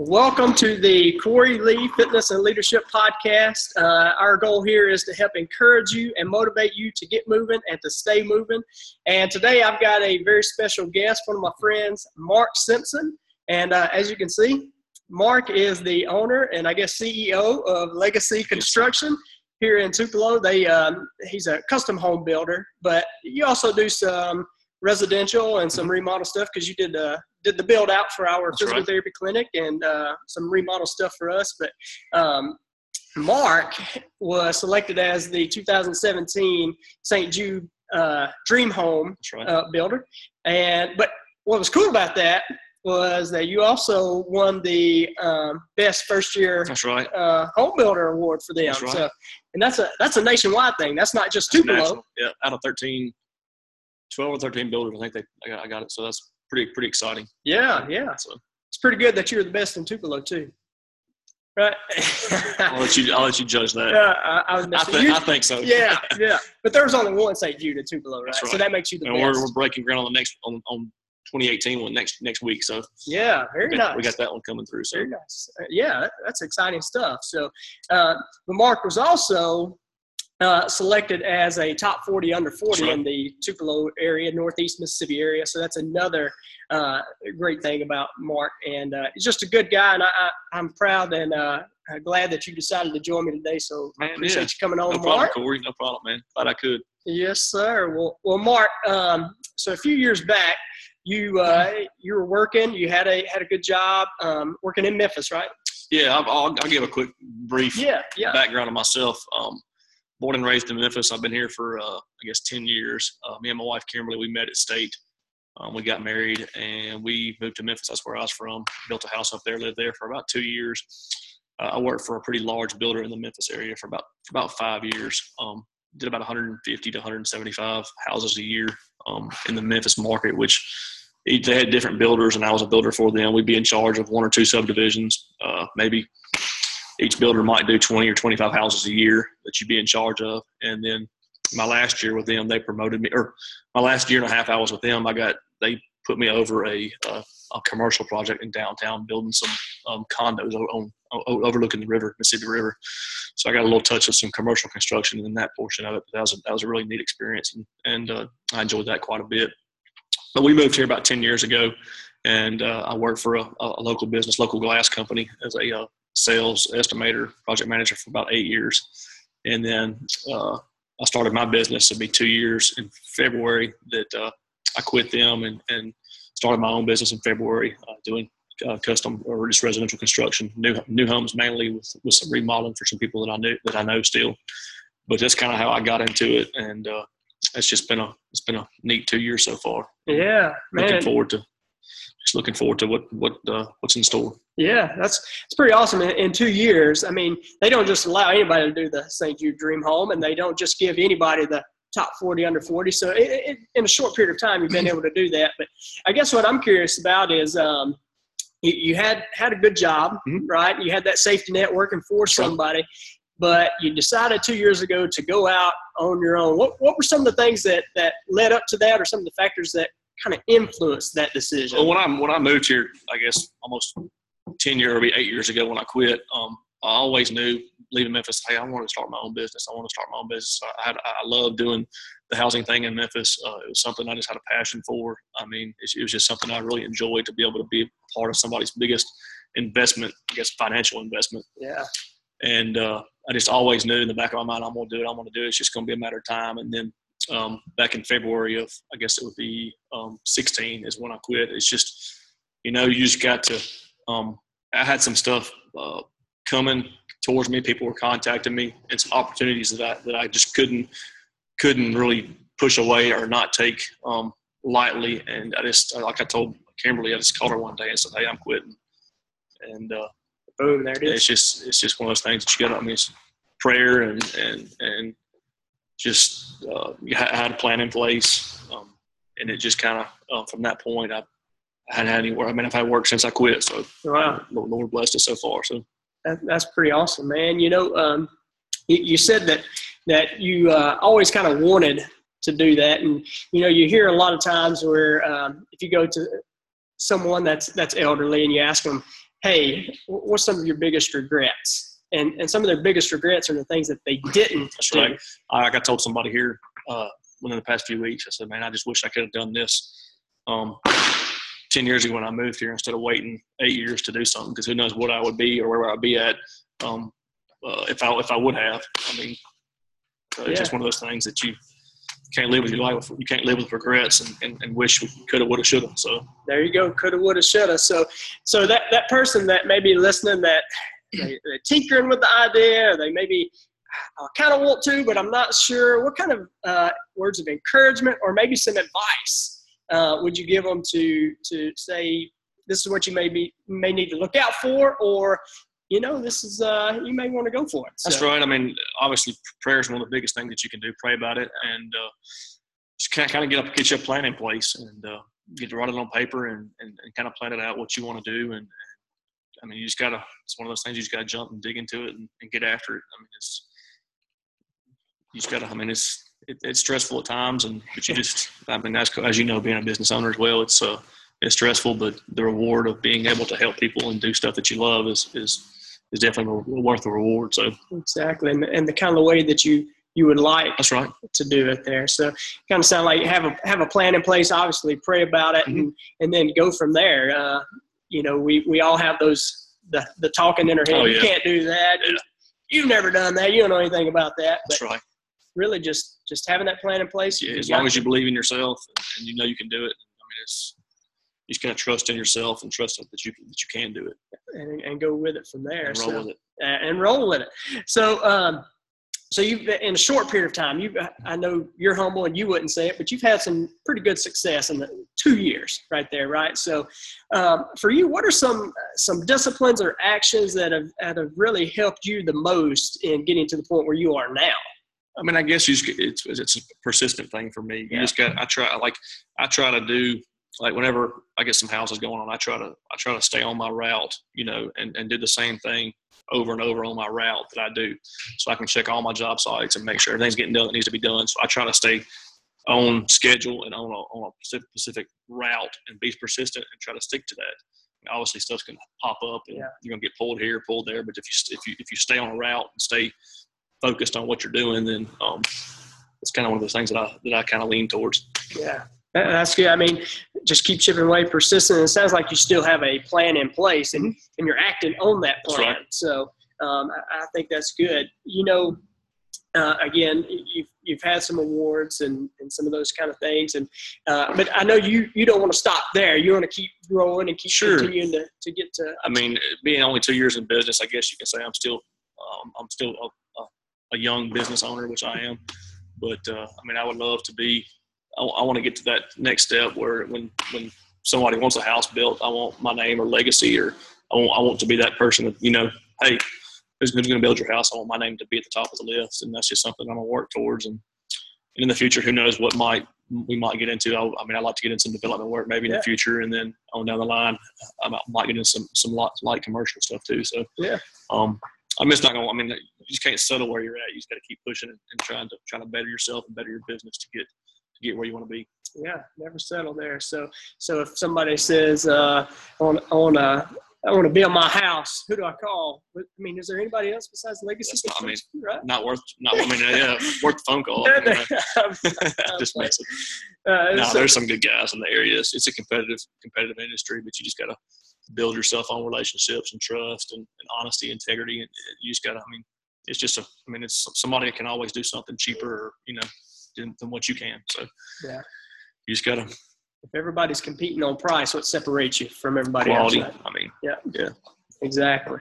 Welcome to the Corey Lee Fitness and Leadership Podcast. Uh, our goal here is to help encourage you and motivate you to get moving and to stay moving. And today I've got a very special guest, one of my friends, Mark Simpson. And uh, as you can see, Mark is the owner and I guess CEO of Legacy Construction here in Tupelo. They um, he's a custom home builder, but you also do some residential and some mm-hmm. remodel stuff because you did uh, did the build out for our That's physical right. therapy clinic and uh, some remodel stuff for us. But um, Mark was selected as the 2017 St. Jude uh, Dream Home right. Uh, builder, and but what was cool about that was that you also won the um, best first year that's right. uh, home builder award for them. That's right. So, and that's a that's a nationwide thing. That's not just Tupelo. Yeah, out of 13, 12 or 13 builders, I think they I got, I got it. So that's pretty pretty exciting. Yeah, yeah. So it's pretty good that you're the best in Tupelo too. Right. I'll let you. I'll let you judge that. Yeah, I, I, I, th- I think so. Yeah, yeah. But there's only one St. Jude in Tupelo, right? right? So that makes you the and best. We're, we're breaking ground on the next on, on 2018 one next next week. So yeah, very we got, nice. We got that one coming through. So very nice. Uh, yeah, that's exciting stuff. So, uh, but Mark was also uh, selected as a top 40 under 40 right. in the Tupelo area, Northeast Mississippi area. So that's another uh, great thing about Mark. And uh, he's just a good guy, and I, I, am proud and uh, glad that you decided to join me today. So man, I appreciate yeah. you coming on, no Mark. Problem, Corey. No problem, man. Glad I could. Yes, sir. Well, well, Mark. Um, so a few years back, you uh, you were working. You had a had a good job um, working in Memphis, right? Yeah, I'll, I'll, I'll give a quick brief yeah, yeah. background of myself. Um, born and raised in Memphis. I've been here for uh, I guess ten years. Uh, me and my wife Kimberly, we met at State. Um, we got married and we moved to Memphis. That's where I was from. Built a house up there. Lived there for about two years. Uh, I worked for a pretty large builder in the Memphis area for about for about five years. Um, did about 150 to 175 houses a year um, in the Memphis market, which they had different builders, and I was a builder for them. We'd be in charge of one or two subdivisions, uh, maybe each builder might do 20 or 25 houses a year that you'd be in charge of. And then my last year with them, they promoted me, or my last year and a half I was with them, I got, they put me over a, a, a commercial project in downtown building some um, condos on, on, overlooking the river, Mississippi River. So I got a little touch of some commercial construction in that portion of it. But that was a, that was a really neat experience, and, and uh, I enjoyed that quite a bit. But we moved here about 10 years ago, and uh, I worked for a, a, local business, local glass company, as a uh, sales estimator, project manager for about eight years. And then uh, I started my business. It'll be two years in February that uh, I quit them and, and started my own business in February uh, doing uh, custom or just residential construction, new new homes mainly with, with some remodeling for some people that I knew that I know still. But that's kind of how I got into it, and uh, it's just been a it's been a neat two years so far. Yeah, man. Looking forward to just looking forward to what what uh, what's in store. Yeah, that's it's pretty awesome. In, in, two years, I mean, they don't just allow anybody to do the St. Jude Dream Home, and they don't just give anybody the top 40 under 40. So it, it, in a short period of time, you've been able to do that. But I guess what I'm curious about is um, you, you, had had a good job, mm-hmm. right? You had that safety net working for somebody. But you decided two years ago to go out on your own. What, what were some of the things that, that led up to that, or some of the factors that kind of influenced that decision? Well, when I when I moved here, I guess almost ten years or eight years ago when I quit, um, I always knew leaving Memphis, hey, I want to start my own business. I want to start my own business. I had I love doing the housing thing in Memphis. Uh, it was something I just had a passion for. I mean, it, it was just something I really enjoyed to be able to be part of somebody's biggest investment, I guess, financial investment. Yeah. And uh, I just always knew in the back of my mind, I'm going to do it. I'm going to do it. It's just going to be a matter of time. And then um, back in February of, I guess it would be um, 16 is when I quit. It's just, you know, you just got to. Um, I had some stuff uh, coming towards me. People were contacting me, and some opportunities that I that I just couldn't couldn't really push away or not take um, lightly. And I just, like I told Kimberly, I just called her one day and said, "Hey, I'm quitting." And uh, boom, there it is. It's just it's just one of those things that you got. I mean, prayer and and and just uh, had a plan in place, um, and it just kind of uh, from that point I, I hadn't had any work. I mean, I've had work since I quit, so wow. Lord, blessed us so far. So that, that's pretty awesome, man. You know, um, you, you, said that that you uh, always kind of wanted to do that, and you know, you hear a lot of times where um, if you go to someone that's that's elderly and you ask them hey, what's some of your biggest regrets? And and some of their biggest regrets are the things that they didn't. That's do. right. I, like I told somebody here uh, within the past few weeks, I said, man, I just wish I could have done this um, 10 years ago when I moved here instead of waiting eight years to do something because who knows what I would be or where I'd be at um, uh, if I if I would have. I mean, uh, it's just one of those things that you can't live with your life. You can't live with regrets and, and, and wish we could have, would have, should have. So There you go. Coulda, woulda, shoulda. So, so that that person that may be listening that they, they're tinkering with the idea, or they maybe I kind of want to, but I'm not sure. What kind of uh, words of encouragement, or maybe some advice, uh, would you give them to to say this is what you may be may need to look out for, or you know this is uh, you may want to go for it. That's right. I mean, obviously, prayer is one of the biggest things that you can do. Pray about it, and uh, just kind of, kind of get up, get your plan in place, and uh, get to write it on paper, and, and, and kind of plan it out what you want to do. And I mean, you just gotta. It's one of those things you just gotta jump and dig into it and, and get after it. I mean, it's you just gotta. I mean, it's it, it's stressful at times, and but you just. I mean, that's as you know, being a business owner as well. It's uh, it's stressful, but the reward of being able to help people and do stuff that you love is is is definitely worth the reward. So exactly, and, and the kind of way that you you would like that's right. to do it there. So kind of sound like have a have a plan in place. Obviously, pray about it and and then go from there. Uh, you know, we we all have those the the talking in our head. Oh, You can't do that. Yeah. You've never done that. You don't know anything about that. But That's right. really, just just having that plan in place. Yeah, as long as you believe in yourself and you know you can do it. I mean, it's you just gotta trust in yourself and trust that you that you can do it and, and go with it from there. and roll so, with it. and roll with it. So, um, so you've in a short period of time, you I know you're humble and you wouldn't say it, but you've had some pretty good success in the two years right there, right? So, um, for you, what are some some disciplines or actions that have that have really helped you the most in getting to the point where you are now? I mean, I guess you just, it's it's a persistent thing for me. You Yeah. just got I try like I try to do like whenever I get some houses going on, I try to I try to stay on my route, you know, and and do the same thing over and over on my route that I do, so I can check all my job sites and make sure everything's getting done that needs to be done. So I try to stay on schedule and on a, on a specific, route and be persistent and try to stick to that. Obviously, stuff's gonna pop up and Yeah. you're gonna get pulled here, pulled there. But if you if you if you stay on a route and stay focused on what you're doing, then um, it's kind of one of those things that I that I kind of lean towards. Yeah, that's good. I mean, just keep chipping away, persistent. It sounds like you still have a plan in place, and and you're acting on that plan. right. So um, I, I think that's good. You know, uh, again, you've you've had some awards and, and some of those kind of things, and uh, but I know you you don't want to stop there. You want to keep growing and keep Sure. continuing to, to get to. I mean, being only two years in business, I guess you can say I'm still um, I'm still a, a, a young business owner, which I am. But uh, I mean, I would love to be. I, want to get to that next step where when when somebody wants a house built, I want my name or legacy, or I want I want to be that person that you know, hey, who's, who's going to build your house? I want my name to be at the top of the list, and that's just something I'm going to work towards. And, and in the future, who knows what might we might get into? I, I mean, I'd like to get into some development work maybe in Yeah. the future, and then on down the line, I might, might get into some some light, light commercial stuff too. So Yeah. um, I'm just not going. to I mean, you just can't settle where you're at. You just got to keep pushing and, and trying to trying to better yourself and better your business to get to get where you want to be. Yeah, never settle there. So so if somebody says uh, on on uh, I want to build my house, who do I call? I mean, is there anybody else besides Legacy? Not- I mean, right? Not worth. Not. I mean, yeah, worth the phone call. Yeah, You know, uh, just messing. so- there's some good guys in the area. It's, it's a competitive competitive industry, but you just got to build yourself on relationships and trust and, and honesty, integrity, and you just got to. I mean, it's just a. I mean, it's somebody that can always do something cheaper, or, you know, than, than what you can. So Yeah. you just got to if everybody's competing on price, what separates you from everybody quality. else? I mean, yeah, yeah, Exactly.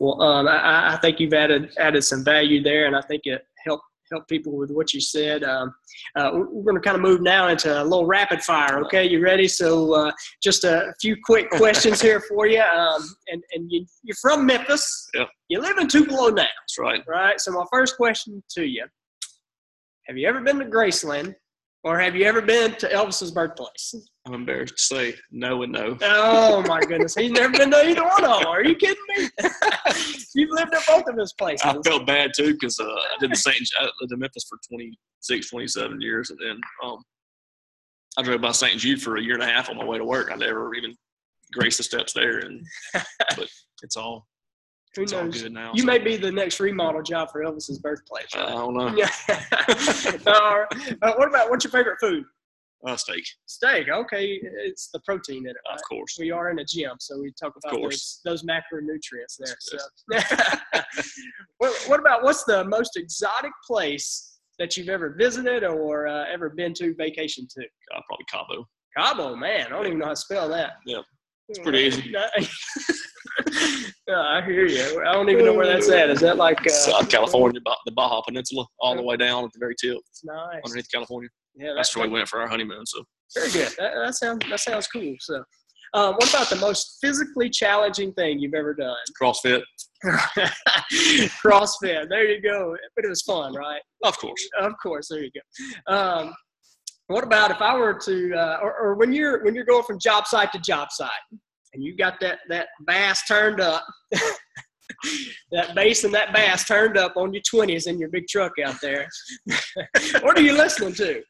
Well, um, I, I think you've added added some value there, and I think it helped help people with what you said. Um, uh, we're going to kind of move now into a little rapid fire. Okay, you ready? So, uh, just a few quick questions here for you. Um, and and you, you're from Memphis. Yep. You live in Tupelo now, that's right. right? So, my first question to you: Have you ever been to Graceland, or have you ever been to Elvis's birthplace? I'm embarrassed to say no and no. Oh my goodness, he's never been to either one of them. Are you kidding me? You've lived at both of his places. I felt bad too because uh, I did the St. I lived in Memphis for 26, 27 years, and then um, I drove by St. Jude for a year and a half on my way to work. I never even graced the steps there, and but it's all Who it's knows? now. You so. may be the next remodel job for Elvis's birthplace. I don't know. Yeah. uh, what about what's your favorite food? Uh, steak, Steak. Okay, it's the protein in it. Right? of course. We are in a gym, so we talk about those, those macronutrients there. So, what, what about what's the most exotic place that you've ever visited or uh, ever been to vacation to? Uh, probably Cabo. Cabo, man. I don't even know how to spell that. Yeah. It's pretty easy. I hear you. I don't even know where that's at. Is that like uh, South California, the Baja Peninsula, all the way down at the very tip, It's nice. underneath California. Yeah, That's that, where we went for our honeymoon. So very good. That, that sounds that sounds cool. So, um, what about the most physically challenging thing you've ever done? CrossFit, CrossFit. There you go. But it was fun, right? of course. Of course. There you go. Um, what about if I were to, uh, or, or when you're when you're going from job site to job site, and you got that that bass turned up, that bass and that bass turned up on your twenties in your big truck out there. what are you listening to?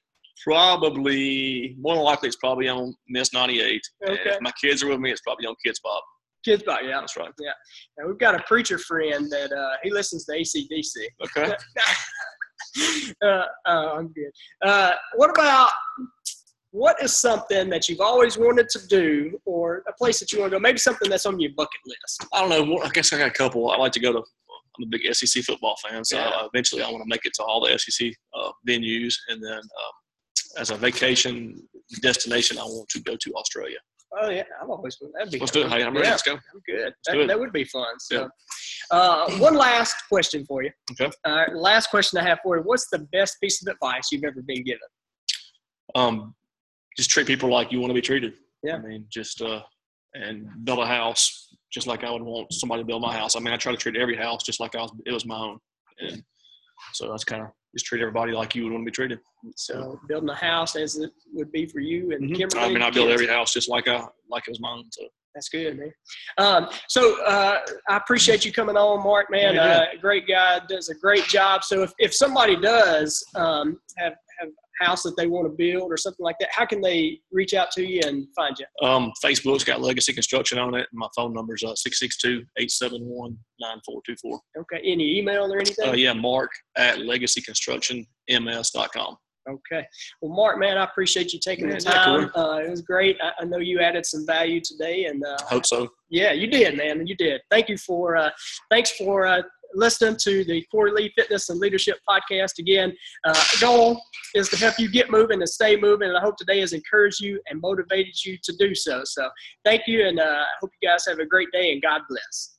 Probably more than likely, it's probably on Miss 98. And Okay. if my kids are with me, it's probably on Kidz Bop. Kidz Bop, yeah. That's right. Yeah. Now, we've got a preacher friend that uh, he listens to ACDC. Okay. uh, uh, I'm good. Uh, what about what is something that you've always wanted to do, or a place that you want to go? Maybe something that's on your bucket list. I don't know. I guess I got a couple. I like to go to. I'm a big SEC football fan, so Yeah. uh, eventually I want to make it to all the SEC uh, venues, and then um, as a vacation destination, I want to go to Australia. Oh yeah, I've always wanted. That'd be. Let's do it. Hey, I'm ready. Yeah, Let's go. I'm good. That, that would be fun. So, uh, one last question for you. Okay. All right, last question I have for you. What's the best piece of advice you've ever been given? Um, just treat people like you want to be treated. Yeah. I mean, just uh, and build a house just like I would want somebody to build my house. I mean, I try to treat every house just like I was, it was my own, and so that's kind of just treat everybody like you would want to be treated. So, building a house as it would be for you and Mhm. Kimberly. I mean, I kids. every house just like I like it was my own. So That's good, man. Um, so uh, I appreciate you coming on, Mark. Man, Yeah, yeah. uh, great guy, does a great job. So if, if somebody does um, have have house that they want to build or something like that, how can they reach out to you and find you? um, Facebook's got Legacy Construction on it. And my phone number is uh, 662-871-9424. Okay, any email or anything? Uh, yeah, Mark at legacyconstructionms.com. Okay. Well, Mark, man, I appreciate you taking the Yeah, time. Uh, it was great. I, I know you added some value today, and uh, Hope so. Yeah, you did, man. You did. Thank you for uh, thanks for uh, listening to the Corey Lee Fitness and Leadership Podcast. Again, uh, goal is to help you get moving and stay moving. And I hope today has encouraged you and motivated you to do so. So, thank you, and uh, I hope you guys have a great day and God bless.